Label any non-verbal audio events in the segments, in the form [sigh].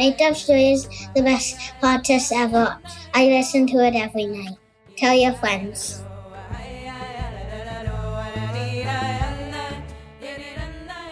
Make Up Story is the best podcast ever. I listen to it every night. Tell your friends.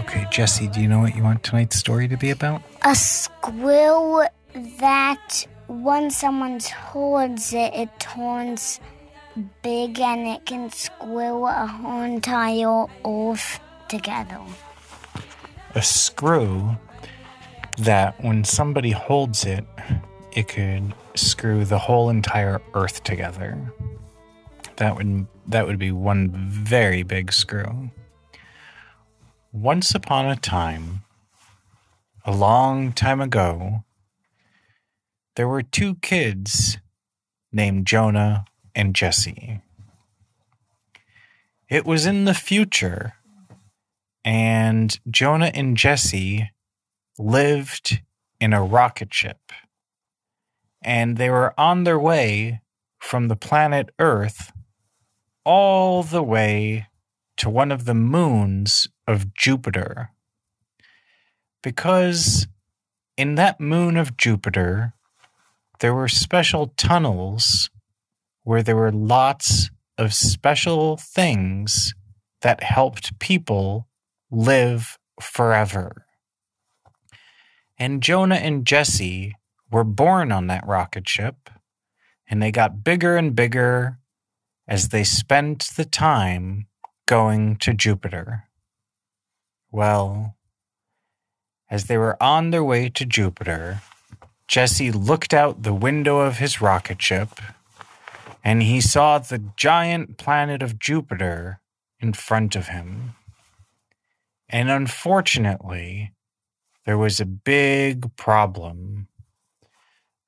Okay, Jesse, do you know what you want tonight's story to be about? A squirrel that when someone holds it, it turns big and it can squill a whole entire earth together. A screw that when somebody holds it, it could screw the whole entire earth together. That would that would be one very big screw. Once upon a time, a long time ago, there were two kids named Jonah and Jesse. It was in the future, and Jonah and Jesse lived in a rocket ship. And they were on their way from the planet Earth all the way to one of the moons of Jupiter. Because in that moon of Jupiter, there were special tunnels where there were lots of special things that helped people live forever. And Jonah and Jesse were born on that rocket ship, and they got bigger and bigger as they spent the time going to Jupiter. Well, as they were on their way to Jupiter, Jesse looked out the window of his rocket ship and he saw the giant planet of Jupiter in front of him. And unfortunately, there was a big problem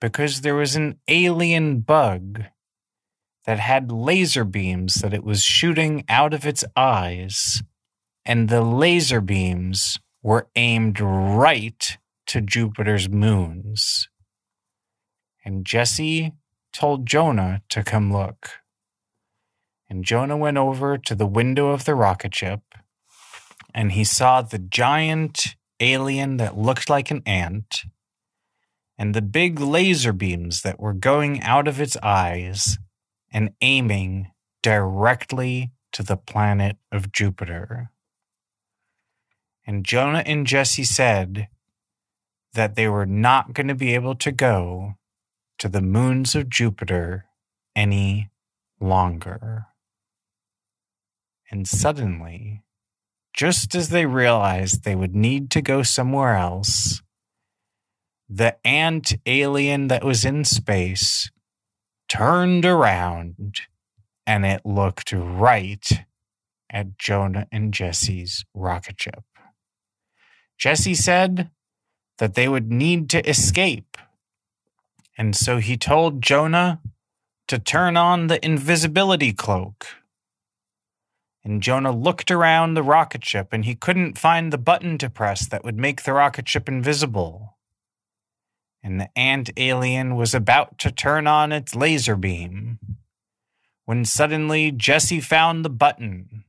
because there was an alien bug that had laser beams that it was shooting out of its eyes, and the laser beams were aimed right to Jupiter's moons. And Jesse told Jonah to come look. And Jonah went over to the window of the rocket ship and he saw the giant alien that looked like an ant and the big laser beams that were going out of its eyes and aiming directly to the planet of Jupiter. And Jonah and Jesse said that they were not going to be able to go to the moons of Jupiter any longer. And suddenly, just as they realized they would need to go somewhere else, the ant alien that was in space turned around and it looked right at Jonah and Jesse's rocket ship. Jesse said that they would need to escape and so he told Jonah to turn on the invisibility cloak. And Jonah looked around the rocket ship and he couldn't find the button to press that would make the rocket ship invisible. And the ant alien was about to turn on its laser beam when suddenly Jesse found the button.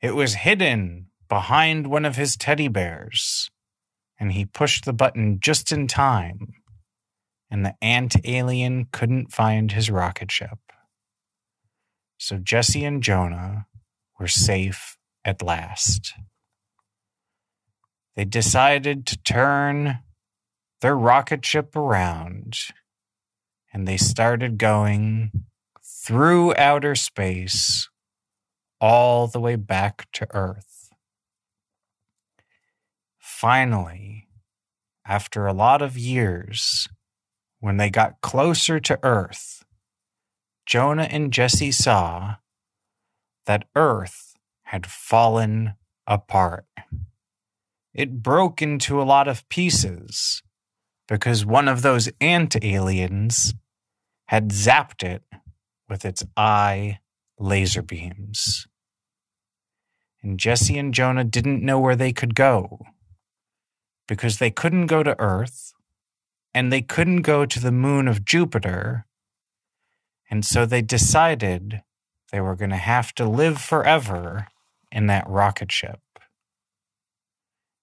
It was hidden behind one of his teddy bears, and he pushed the button just in time and the ant alien couldn't find his rocket ship. So Jesse and Jonah were safe at last. They decided to turn their rocket ship around and they started going through outer space all the way back to Earth. Finally, after a lot of years, when they got closer to Earth, Jonah and Jesse saw that Earth had fallen apart. It broke into a lot of pieces because one of those ant aliens had zapped it with its eye laser beams. And Jesse and Jonah didn't know where they could go because they couldn't go to Earth and they couldn't go to the moon of Jupiter. And so they decided they were going to have to live forever in that rocket ship.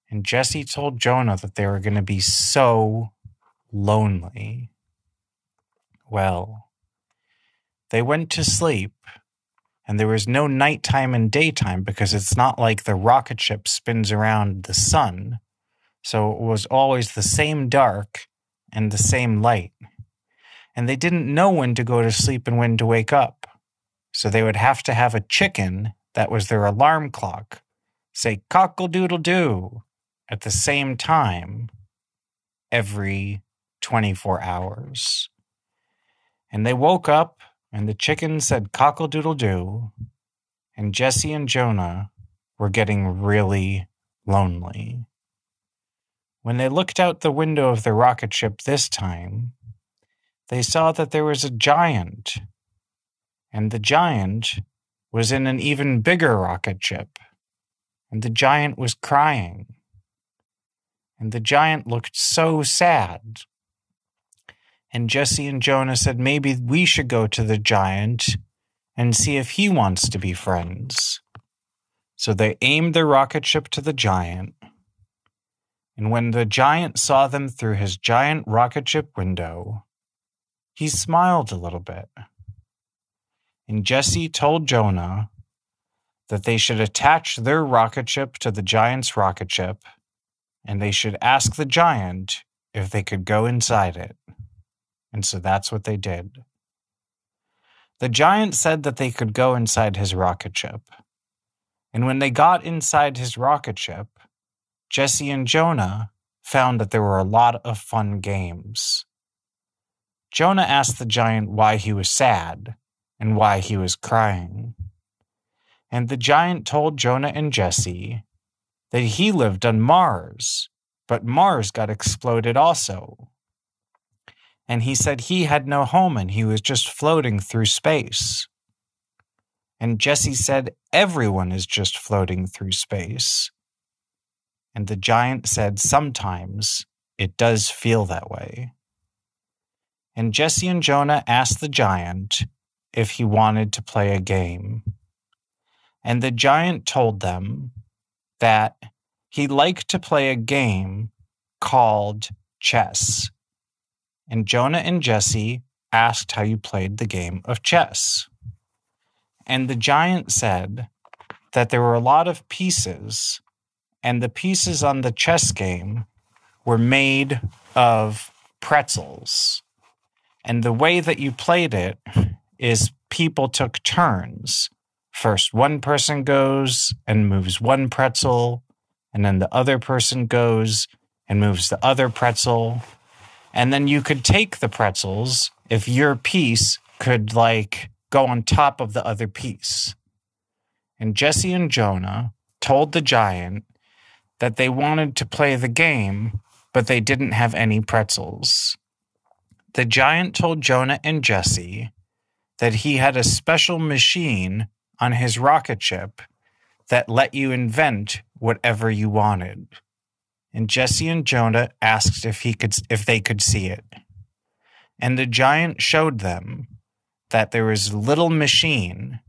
And Jesse told Jonah that they were going to be so lonely. Well, they went to sleep, and there was no nighttime and daytime because it's not like the rocket ship spins around the sun. So it was always the same dark and the same light. And they didn't know when to go to sleep and when to wake up. So they would have to have a chicken that was their alarm clock say cockle doodle doo at the same time every 24 hours. And they woke up and the chicken said cockle doodle doo, and Jesse and Jonah were getting really lonely. When they looked out the window of the rocket ship this time, they saw that there was a giant, and the giant was in an even bigger rocket ship, and the giant was crying. And the giant looked so sad. And Jesse and Jonah said maybe we should go to the giant and see if he wants to be friends. So they aimed their rocket ship to the giant. And when the giant saw them through his giant rocket ship window, he smiled a little bit. And Jesse told Jonah that they should attach their rocket ship to the giant's rocket ship, and they should ask the giant if they could go inside it. And so that's what they did. The giant said that they could go inside his rocket ship. And when they got inside his rocket ship, Jesse and Jonah found that there were a lot of fun games. Jonah asked the giant why he was sad and why he was crying. And the giant told Jonah and Jesse that he lived on Mars, but Mars got exploded also. And he said he had no home and he was just floating through space. And Jesse said everyone is just floating through space. And the giant said, Sometimes it does feel that way. And Jesse and Jonah asked the giant if he wanted to play a game. And the giant told them that he liked to play a game called chess. And Jonah and Jesse asked how you played the game of chess. And the giant said that there were a lot of pieces and the pieces on the chess game were made of pretzels. And the way that you played it is people took turns. First, one person goes and moves one pretzel, and then the other person goes and moves the other pretzel. And then you could take the pretzels if your piece could, like, go on top of the other piece. And Jesse and Jonah told the giant that they wanted to play the game, but they didn't have any pretzels. The giant told Jonah and Jesse that he had a special machine on his rocket ship that let you invent whatever you wanted. And Jesse and Jonah asked if he could if they could see it. And the giant showed them that there was a little machine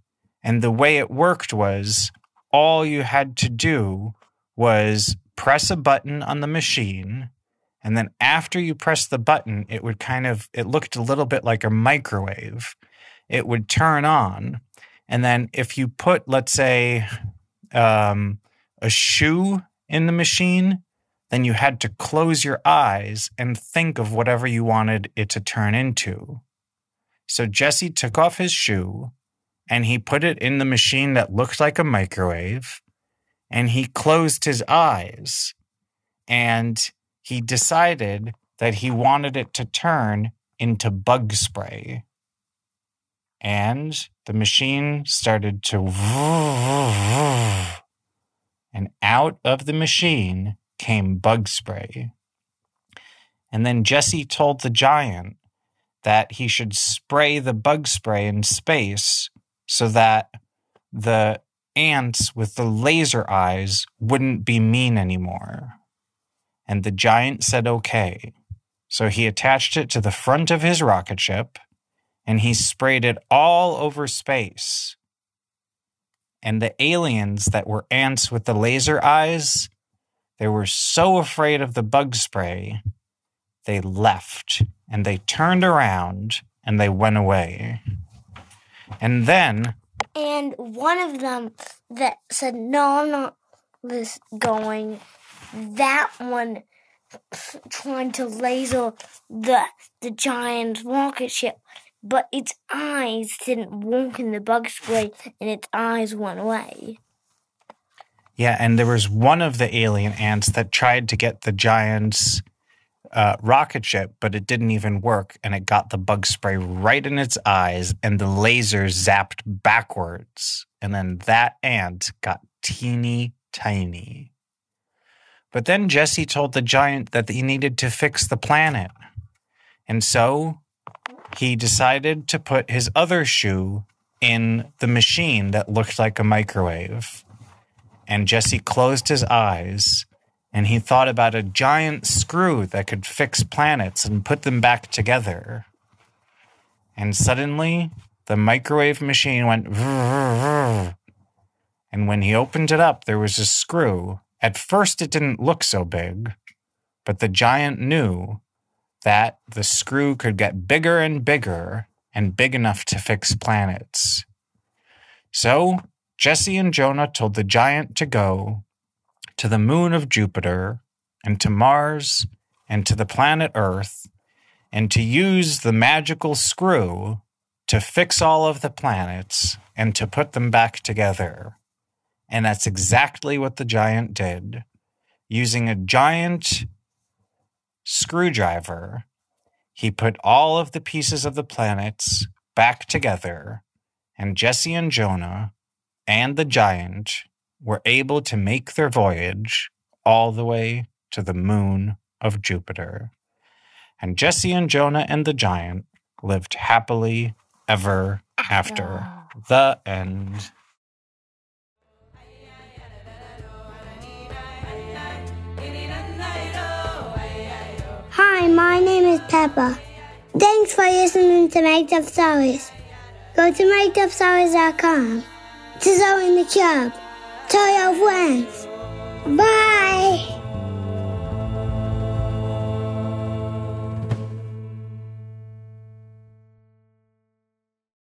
and the way it worked was all you had to do was press a button on the machine and then after you press the button it would kind of it looked a little bit like a microwave it would turn on. And then if you put let's say um, a shoe in the machine then you had to close your eyes and think of whatever you wanted it to turn into. So jesse took off his shoe and he put it in the machine that looked like a microwave and he closed his eyes. And he decided that he wanted it to turn into bug spray. And the machine started to. [sniffs] And out of the machine came bug spray. And then Jesse told the giant that he should spray the bug spray in space so that the ants with the laser eyes wouldn't be mean anymore. And the giant said okay. So he attached it to the front of his rocket ship and he sprayed it all over space. And the aliens that were ants with the laser eyes, they were so afraid of the bug spray they left and they turned around and they went away. And then And one of them that said, No, I'm not this going, that one trying to laser the the giant rocket ship, but its eyes didn't walk in the bug spray and its eyes went away. Yeah, and there was one of the alien ants that tried to get the giant's uh, rocket ship, but it didn't even work, and it got the bug spray right in its eyes, and the laser zapped backwards, and then that ant got teeny tiny. But then Jesse told the giant that he needed to fix the planet, and so he decided to put his other shoe in the machine that looked like a microwave and Jesse closed his eyes and he thought about a giant screw that could fix planets and put them back together. And suddenly, the microwave machine went. [laughs] And when he opened it up, there was a screw. At first, it didn't look so big, but the giant knew that the screw could get bigger and bigger and big enough to fix planets. So Jesse and Jonah told the giant to go to the moon of Jupiter and to Mars and to the planet Earth and to use the magical screw to fix all of the planets and to put them back together. And that's exactly what the giant did. Using a giant screwdriver, he put all of the pieces of the planets back together, and Jesse and Jonah and the giant were able to make their voyage all the way to the moon of Jupiter. And Jesse and Jonah and the giant lived happily ever after. The end. Hi, my name is Peppa. Thanks for listening to Make Up Stories. Go to makeupstories.com to join the club. Tell your friends. Bye.